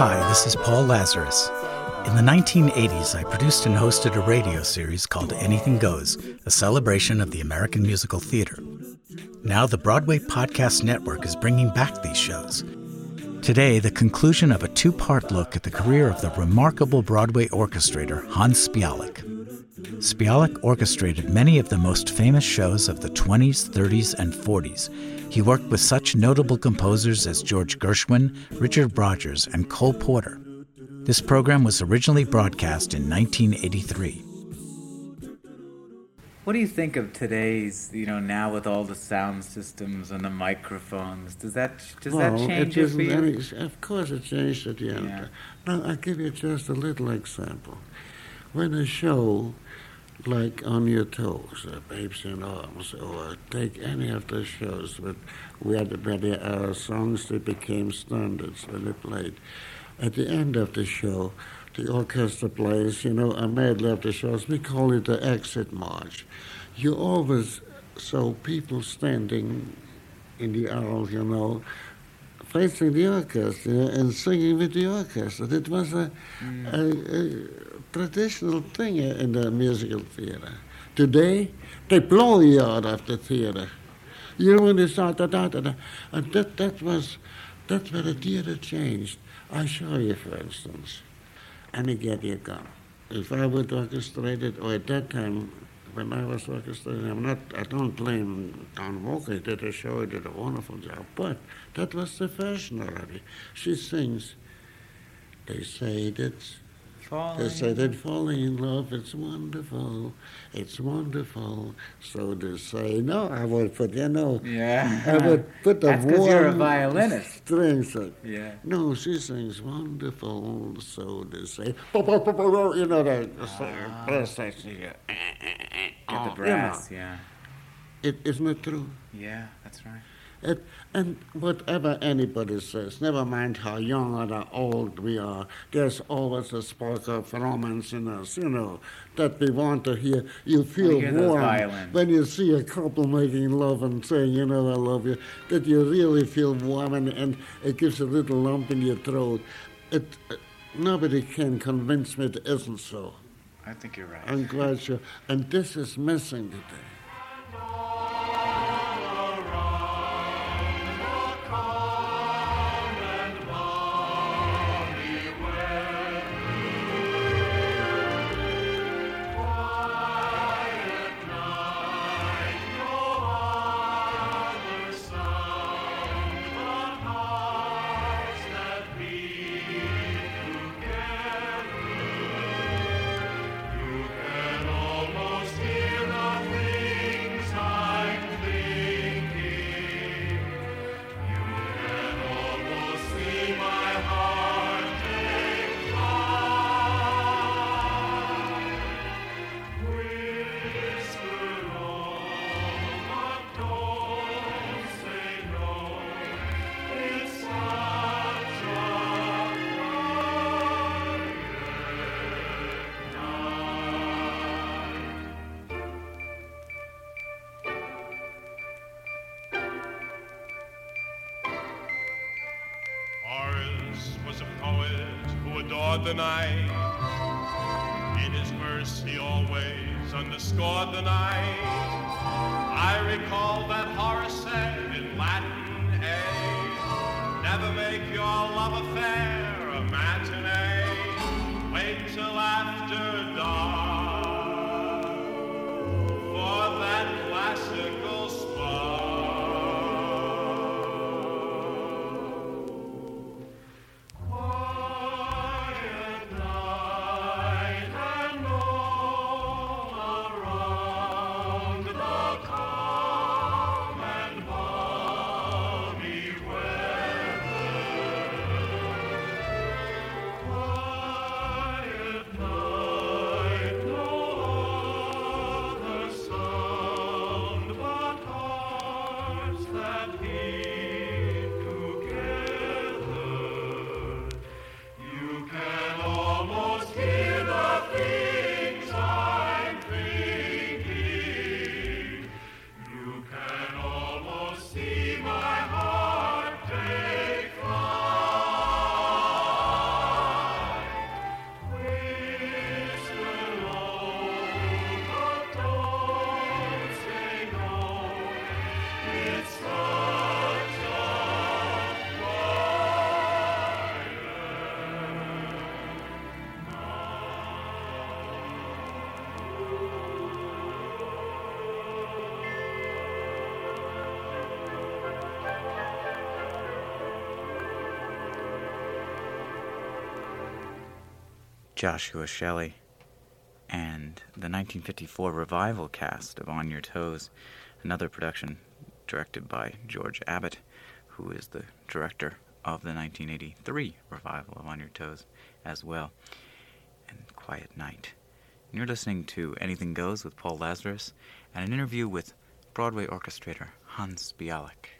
Hi, this is Paul Lazarus. In the 1980s, I produced and hosted a radio series called Anything Goes, a celebration of the American musical theater. Now, the Broadway Podcast Network is bringing back these shows. Today, the conclusion of a two part look at the career of the remarkable Broadway orchestrator Hans Spialek. Spialek orchestrated many of the most famous shows of the 20s, 30s, and 40s. He worked with such notable composers as George Gershwin, Richard Rodgers, and Cole Porter. This program was originally broadcast in 1983. What do you think of today's, you know, now with all the sound systems and the microphones? Does that does well, that change it it isn't any, of course it changed at the end. Yeah. Now, I'll give you just a little example. When a show like On Your Toes, or Babes in Arms, or take any of the shows with, where, the, where there uh, are songs that became standards when they played, at the end of the show, the orchestra plays, you know, a medley of the shows. We call it the exit march. You always saw people standing in the aisle, you know, facing the orchestra and singing with the orchestra. It was a, a, a traditional thing in the musical theater. Today, they blow you out of the theater. You they start da da da da, and that that was that's where the theater changed. I show you, for instance, Annie Get Your Gun. If I would orchestrate it, or at that time, when I was orchestrating, I'm not, I don't blame Don Walker. He did a show, he did a wonderful job. But that was the fashion already. She sings, they say that, they say that falling in love, it's wonderful, it's wonderful. So they say, no, I would put, you know, Yeah. I would put the That's 'cause you're a violinist. Strings. Yeah. No, she sings wonderful, so they say, you know, that, Ah. Get Oh, the you know. yeah. it, isn't it true? Yeah, that's right. It, and whatever anybody says, never mind how young or how old we are, there's always a spark of romance in us, you know, that we want to hear. You feel hear warm when you see a couple making love and saying, you know, I love you, that you really feel warm and, and it gives a little lump in your throat. It, uh, nobody can convince me it isn't so. I think you're right. I'm quite sure. And this is missing today. The night. In his mercy always underscored the night. I recall that Horace said in Latin, A, never make your love affair hearts that Joshua Shelley and the 1954 revival cast of On Your Toes, another production directed by George Abbott, who is the director of the 1983 revival of On Your Toes as well, and Quiet Night. And you're listening to Anything Goes with Paul Lazarus and an interview with Broadway orchestrator Hans Spialek.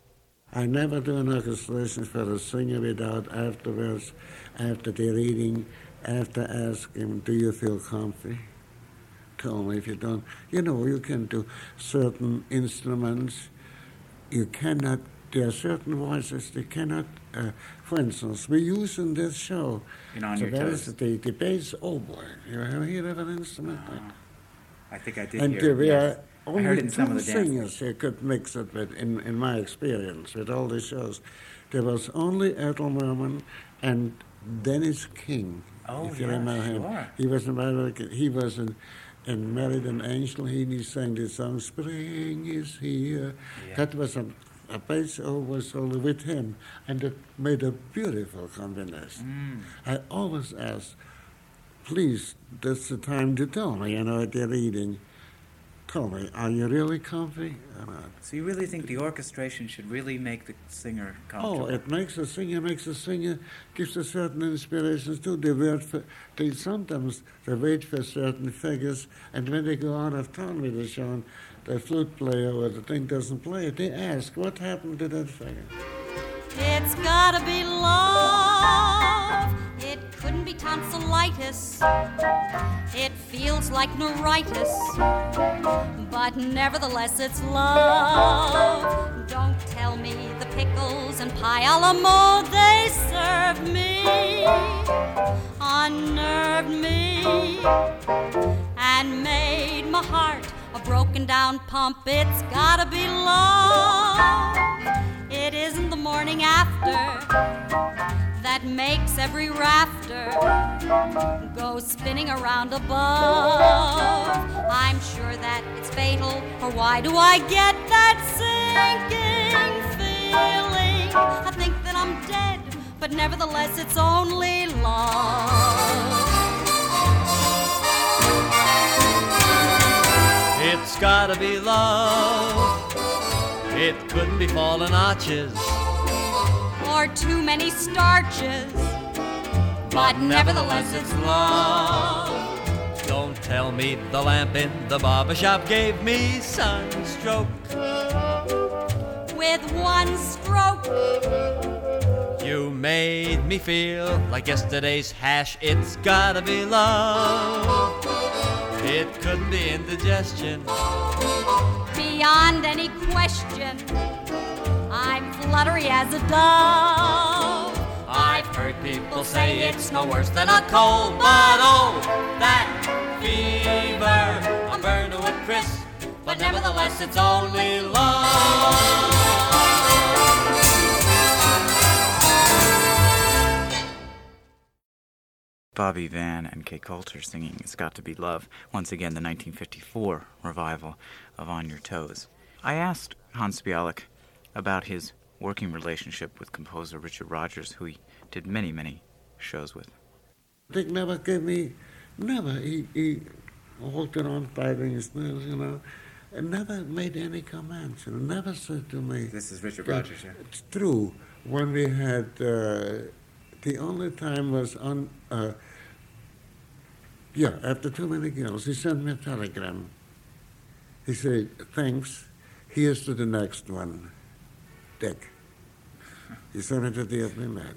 I never do an orchestration for the singer without afterwards, after the reading, after ask him, do you feel comfy? Tell me if you don't. You know, you can do certain instruments. You cannot, there are certain voices they cannot, uh, for instance, we use in this show, In On so Your Toes. is the, the bass oboe. You ever hear of an instrument? I think I did and hear there it, were yes. I only heard it in some of the singers you could mix it with, in, in my experience, with all the shows. There was only Ethel Merman and Dennis King. Oh, if you yeah, remember him. sure. He was in American, he was in, in Married an Angel. He, he sang the song "Spring is Here." Yeah. That was a, a bass was only with him, and it made a beautiful combination. Mm. I always ask, please, that's the time to tell me. You know, at the reading, tell me, are you really comfy or not? So you really think the orchestration should really make the singer comfortable? Oh, it makes a singer, makes a singer, gives a certain inspirations too. They wait for, they sometimes they wait for certain figures, and when they go out of town with the show, the flute player or the thing doesn't play it, they ask, what happened to that figure? It's gotta be love. It couldn't be tonsillitis. It feels like neuritis. But nevertheless, it's love. Don't tell me the pickles and pie a la mode they served me unnerved me and made my heart a broken down pump. It's gotta be love. It isn't the morning after that makes every rafter go spinning around above. I'm sure that it's fatal, or why do I get that sinking feeling? I think that I'm dead, but nevertheless, it's only love. It's gotta be love. It couldn't be falling arches. Or too many starches. But nevertheless, it's love. Don't tell me the lamp in the barber shop gave me sunstroke. With one stroke, You made me feel like yesterday's hash. It's gotta be love. It couldn't be indigestion. beyond any question, fluttery as a dove. I've heard people say it's no worse than a cold, but oh, that fever, I'm burned to a crisp, but nevertheless it's only love. Bobby Van and Kay Coulter singing It's Got to Be Love, once again the 1954 revival of On Your Toes. I asked Hans Spialek about his working relationship with composer Richard Rodgers, who he did many, many shows with. Dick never gave me, never. He, he walked around biting his nails, you know, and never made any comments, and never said to me. This is Richard Yeah, Rodgers, yeah. It's true. When we had, uh, the only time was on, uh, yeah, after too many girls, he sent me a telegram. He said, thanks, here's to the next one, Dick. He sent it to the evening man.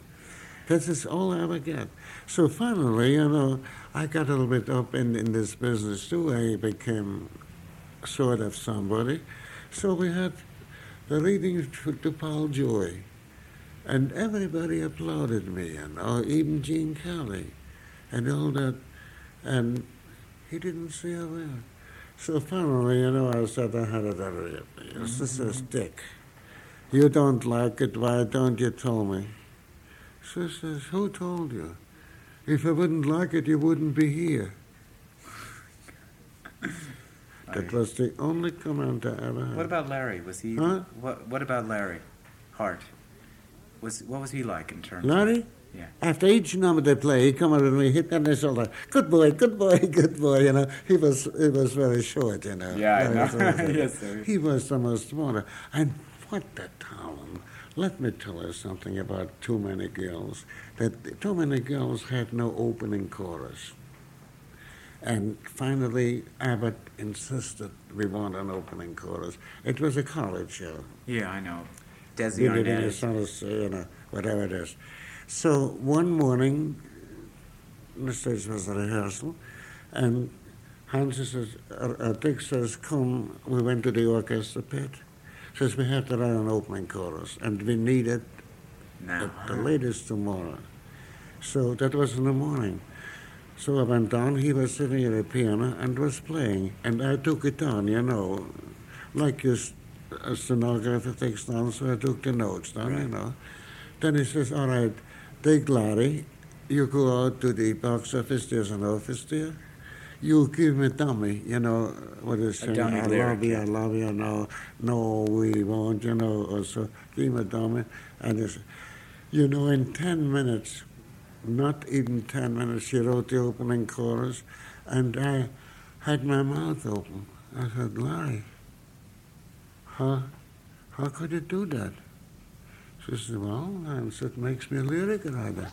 This is all I ever get. So finally, you know, I got a little bit up in, in this business too. I became sort of somebody. So we had the reading to, to Pal Joey. And everybody applauded me, and or even Gene Kelly, and all that. And he didn't see a word. So finally, you know, I said I had it every This is Dick. You don't like it, why don't you tell me? So says, who told you? If I wouldn't like it, you wouldn't be here. That was the only comment I ever had. What about Larry? Was he? Huh? What What about Larry Hart? Was what was he like in terms? Larry? Yeah. After each number they play, he come up and me, hit me on the shoulder. Good boy, good boy, good boy. You know, he was he was very short. You know. Yeah, I know. Yes, sir. He was the most wonderful. And what a talent! Let me tell you something about Too Many Girls. That Too Many Girls had no opening chorus. And finally, Abbott insisted we want an opening chorus. It was a college show. Yeah, I know. Desi We did it in Arnaz. the summer, you know, whatever it is. So one morning, the stage was a rehearsal, and Hans says, uh, uh, Dick says, come, we went to the orchestra pit. Says, we have to write an opening chorus, and we need it Now. at the latest tomorrow. So that was in the morning. So I went down, he was sitting at a piano and was playing, and I took it down, you know, like a stenographer takes down, so I took the notes down, you know. Then he says, all right, take Larry, you go out to the box office, there's an office there. You give me a dummy, you know, what is saying, dummy I lyric, love you, yeah. I love you, no, no, we won't, you know, or so give me a dummy. And he said, you know, in 10 minutes, not even 10 minutes, she wrote the opening chorus, and I had my mouth open. I said, Larry, how, how could you do that? She said, well, and so it makes me a lyric writer.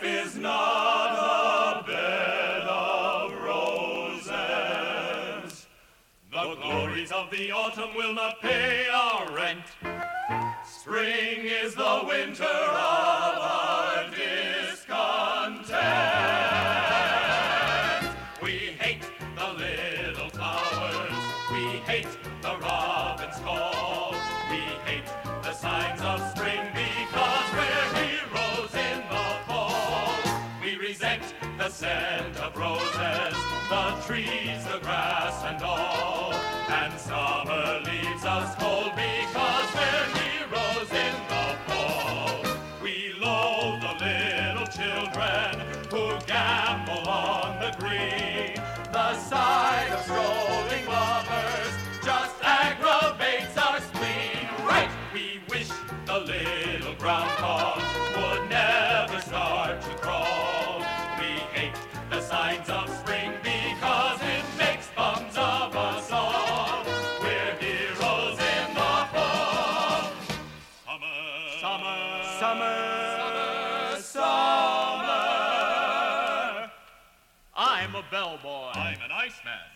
Life is not a bed of roses. The glories of the autumn will not pay our rent. Spring is the winter of our scent of roses, the trees, the grass, and all. And summer leaves us cold because we're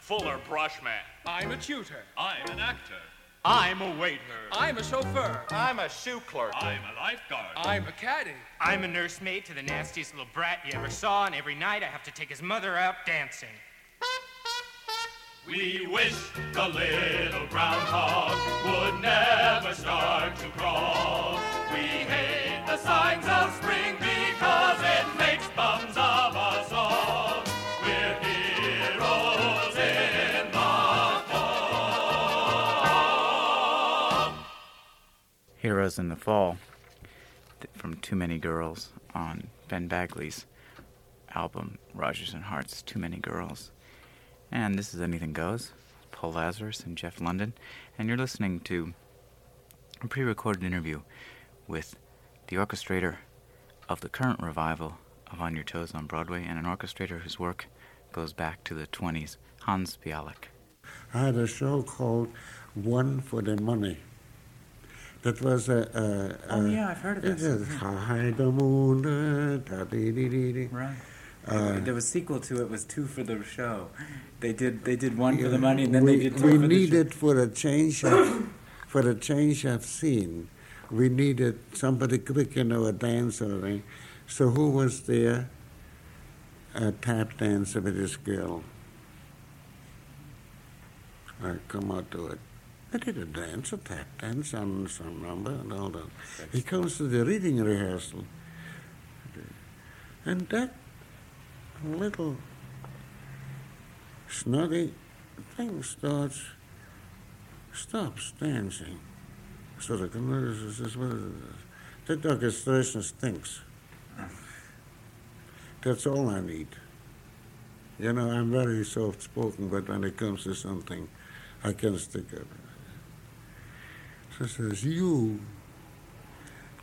Fuller brushman. I'm a tutor. I'm an actor. I'm a waiter. I'm a chauffeur. I'm a shoe clerk. I'm a lifeguard. I'm a caddy. I'm a nursemaid to the nastiest little brat you ever saw, and every night I have to take his mother out dancing. We wish the little groundhog would never start to crawl. We hate the signs of spring Heroes in the Fall from Too Many Girls on Ben Bagley's album Rodgers and Hart's Too Many Girls. And this is Anything Goes, Paul Lazarus and Jeff London, and you're listening to a pre recorded interview with the orchestrator of the current revival of On Your Toes on Broadway and an orchestrator whose work goes back to the 20s, Hans Spialek. I had a show called One for the Money. That was a. a, Oh, yeah, I've heard of it this. is High the moon. Right. Uh, there was a sequel to it was two for the show. They did they did one for the money and then we, they did two we for the show. needed for a change of for a change of scene. We needed somebody quick, you know, a dancer. Right? So who was there? A tap dancer with this girl. I come out to it. I did a dance, a tap dance on some number and all that. He comes to the reading rehearsal. And that little snotty thing starts, stops dancing. So the is what. That orchestration stinks. That's all I need. You know, I'm very soft spoken, but when it comes to something, I can stick it. So says, You,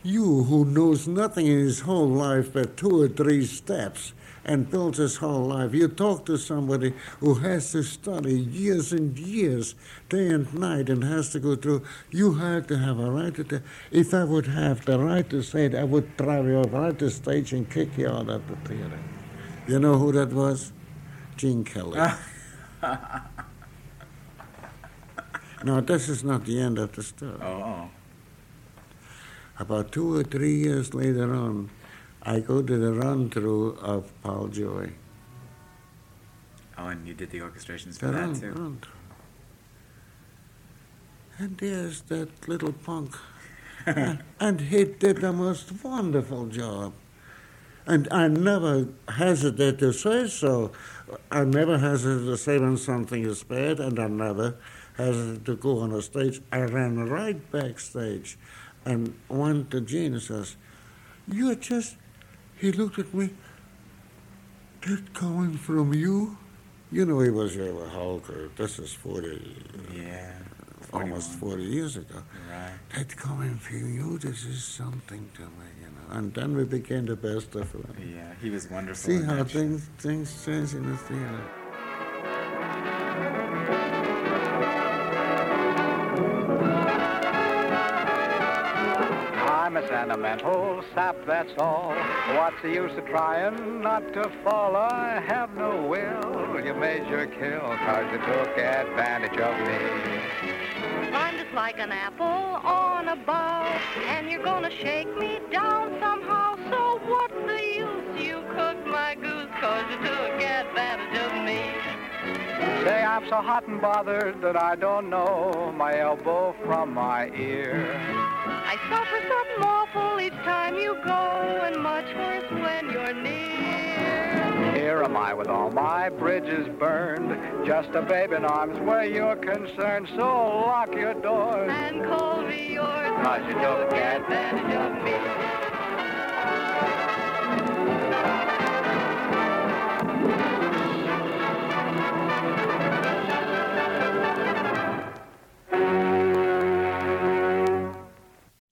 you who knows nothing in his whole life but two or three steps and builds his whole life, you talk to somebody who has to study years and years, day and night, and has to go through. You have to have a right to. If I would have the right to say it, I would drive you right to stage and kick you out of the theater. You know who that was? Gene Kelly. no, this is not the end of the story. Oh, About two or three years later on, I go to the run through of Pal Joey. oh, and you did the orchestrations The for that run, too. run. And there's that little punk. and he did the most wonderful job. And I never hesitate to say so. I never hesitate to say when something is bad, and I never hesitate to go on a stage. I ran right backstage and went to Gene and says, You're just. He looked at me. That coming from you? You know, he was a Hulker. This is 40, Yeah. almost 40 years ago. Right. That coming from you, this is something to me, you know. And then we became the best of friends. Yeah, he was wonderful. See how things things change in the theater. A sentimental sap, that's all. What's the use of trying not to fall? I have no will. You made your kill, cause you took advantage of me. I'm just like an apple on a bough, and you're gonna shake me down somehow. So what's the use? You cooked my goose, cause you took advantage of me. Say I'm so hot and bothered that I don't know my elbow from my ear. I suffer something awful each time you go, and much worse when you're near. Here am I with all my bridges burned, just a babe in arms where you're concerned. So lock your doors. And call me yours, Cause you took advantage of me.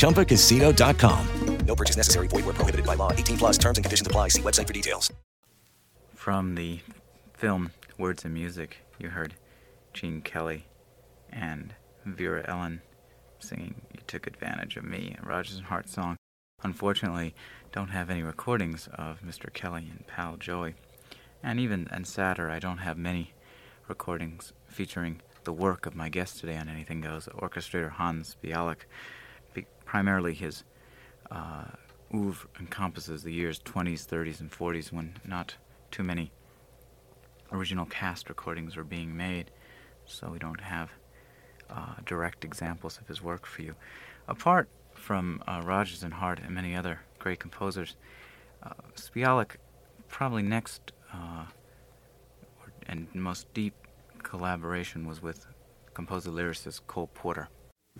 ChumbaCasino.com. No purchase necessary. Void where prohibited by law. 18 plus terms and conditions apply. See website for details. From the film Words and Music, you heard Gene Kelly and Vera Ellen singing You Took Advantage of Me, a Rodgers and Hart song. Unfortunately, don't have any recordings of Mr. Kelly and pal Joey. And even and sadder, I don't have many recordings featuring the work of my guest today on Anything Goes, orchestrator Hans Spialek. Primarily his uh, oeuvre encompasses the years 20s, 30s, and 40s when not too many original cast recordings were being made, so we don't have uh, direct examples of his work for you. Apart from uh, Rodgers and Hart and many other great composers, uh, Spialek probably next uh, and most deep collaboration was with composer lyricist Cole Porter.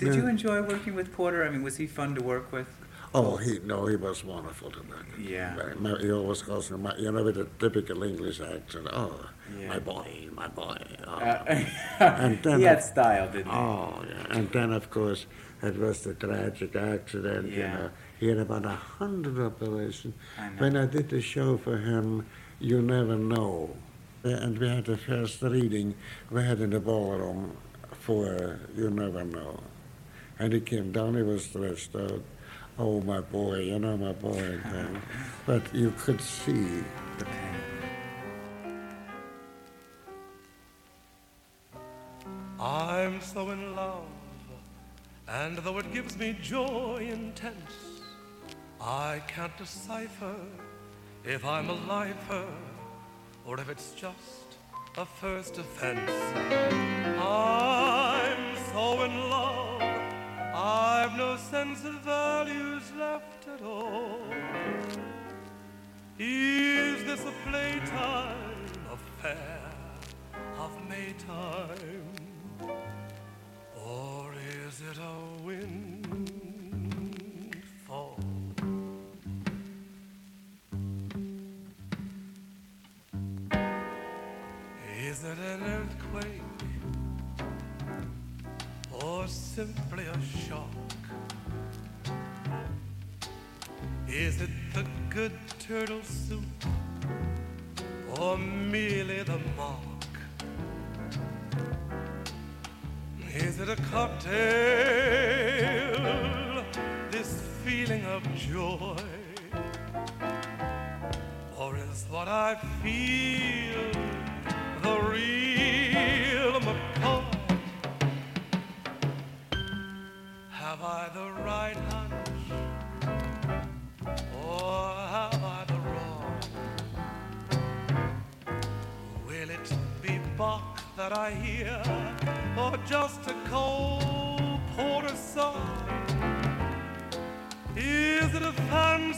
Did you enjoy working with Porter? I mean, was he fun to work with? Oh, he no, he was wonderful to work with. Yeah. He always calls me, my, you know, with a typical English accent. Oh, Yeah. my boy, my boy. Oh. Uh, he had style, didn't he? Oh, yeah. And then, of course, it was the tragic accident. You Yeah. know, he had about a hundred operations. I. When I did the show for him, you never know. And we had the first reading we had in the ballroom for You Never Know. And he came down, he was stretched out. Oh, my boy, you know, my boy. But you could see the pain. I'm so in love, and though it gives me joy intense, I can't decipher if I'm a lifer or if it's just a first offense. I'm so in love, I've no sense of values left at all. Is this a playtime affair of Maytime? Or is it a windfall? Is it an earthquake simply a shock? Is it the good turtle soup or merely the mock? Is it a cocktail? This feeling of joy? Or is what I feel that I hear? Or just a Cole Porter song? Is it a fancy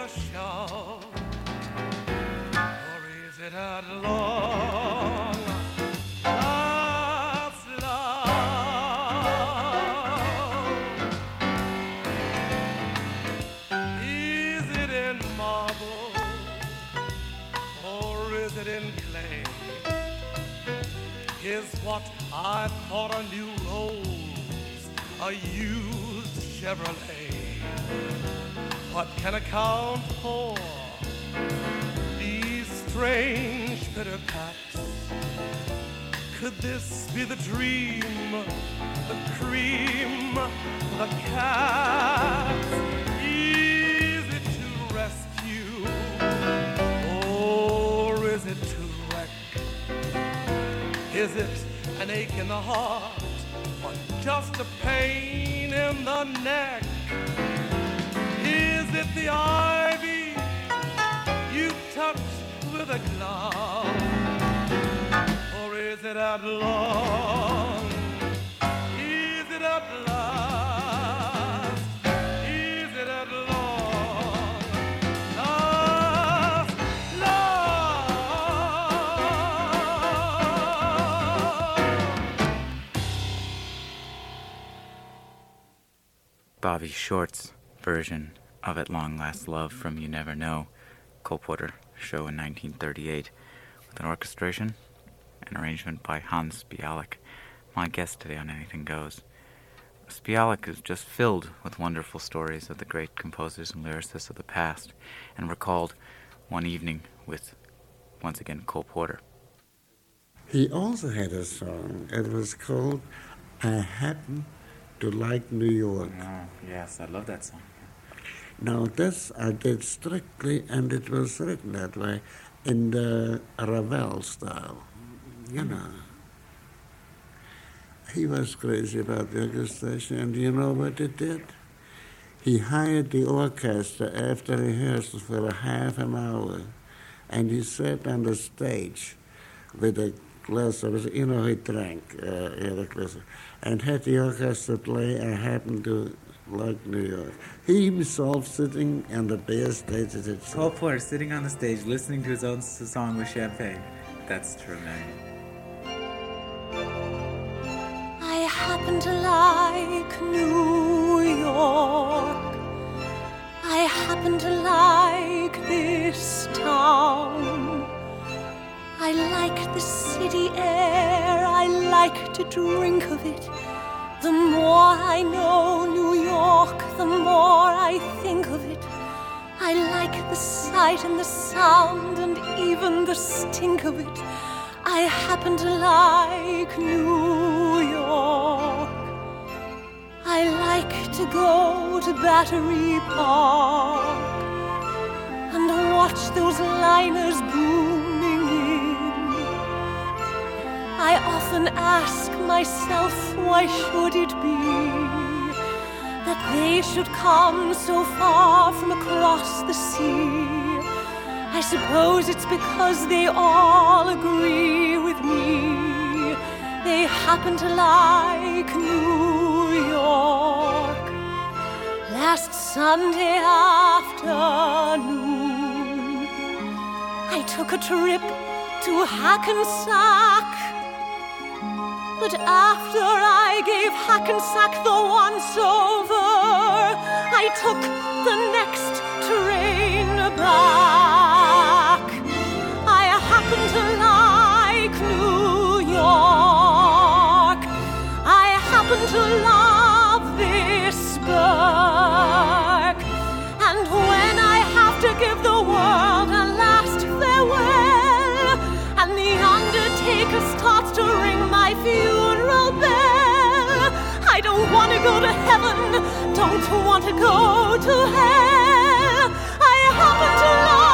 Or is it at long last love? Is it in marble? Or is it in clay? Is what I thought a new rose, a used Chevrolet. What can account for these strange bitter? Could this be the dream, the cream, the cat? Easy to rescue, or is it to wreck? Is it an ache in the heart, or just a pain in the neck? The ivy you touch with a glove? Or is it at long? Is it at last? Is it at long? Last. Bobby Short's version of At Long Last Love from You Never Know, Cole Porter show in 1938, with an orchestration and arrangement by Hans Spialek, my guest today on Anything Goes. Spialek is just filled with wonderful stories of the great composers and lyricists of the past, and recalled one evening with, once again, Cole Porter. He also had a song. It was called I Happen to Like New York. Oh, yes, I love that song. Now, this I did strictly, and it was written that way in the Ravel style, you know. He was crazy about the orchestration, and you know what he did? He hired the orchestra after rehearsal for a half an hour, and he sat on the stage with a glass of, you know, he drank, uh, he had a glass, and had the orchestra play I happened to Like New York. He himself sitting on the bare stage at it. Cole Porter sitting on the stage listening to his own song with champagne. That's tremendous. I happen to like New York. I happen to like this town. I like the city air. I like to drink of it. The more I know New York, the more I think of it. I like the sight and the sound and even the stink of it. I happen to like New York. I like to go to Battery Park and watch those liners booming I often ask myself, why should it be that they should come so far from across the sea? I suppose it's because they all agree with me. They happen to like New York. Last Sunday afternoon, I took a trip to Hackensack. But after I gave Hackensack the once over, I took the next train back. I happen to like New York. I happen to love my funeral bell, I don't want to go to heaven, don't want to go to hell. I happen to like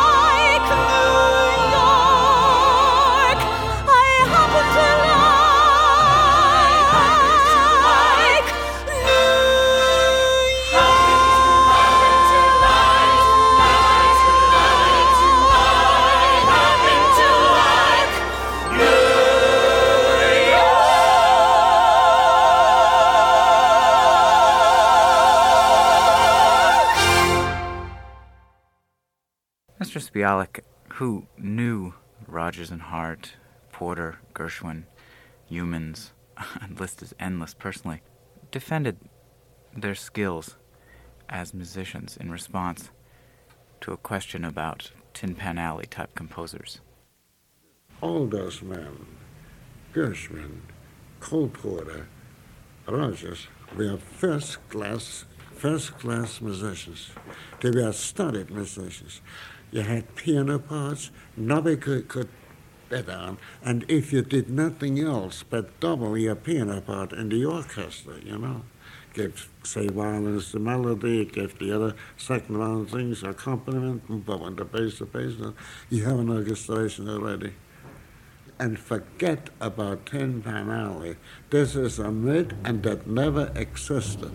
Spialek, who knew Rodgers and Hart, Porter, Gershwin, Youmans, and list is endless personally, defended their skills as musicians in response to a question about Tin Pan Alley type composers. All those men, Gershwin, Cole Porter, Rodgers, were first class, first class musicians. They were studied musicians. You had piano parts, nobody could, bet on, and if you did nothing else but double your piano part in the orchestra, you know, give, say, violins the melody, give the other second round things accompaniment, but when the bass, the bass, you have an orchestration already and forget about Tin Pan Alley. This is a myth and that never existed.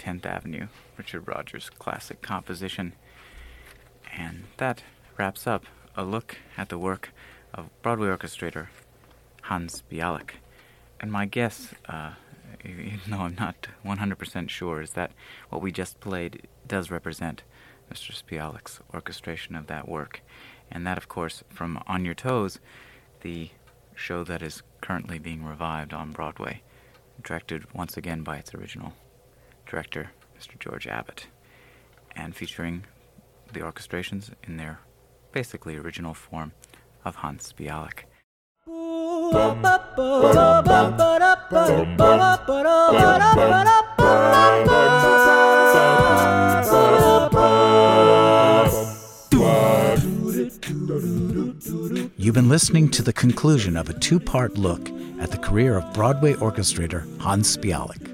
10th Avenue, Richard Rodgers' classic composition. And that wraps up a look at the work of Broadway orchestrator Hans Spialek. And my guess, uh, even though I'm not 100% sure, is that what we just played does represent Mr. Spialek's orchestration of that work. And that, of course, from On Your Toes, the show that is currently being revived on Broadway, directed once again by its original director, Mr. George Abbott, and featuring the orchestrations in their basically original form of Hans Spialek. You've been listening to the conclusion of a two part look at the career of Broadway orchestrator Hans Spialek.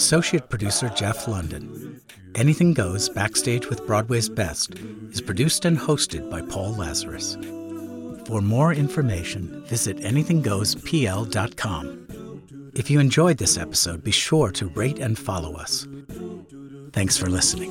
Associate producer Jeff London. Anything Goes Backstage with Broadway's Best is produced and hosted by Paul Lazarus. For more information, visit anythinggoespl.com. If you enjoyed this episode, be sure to rate and follow us. Thanks for listening.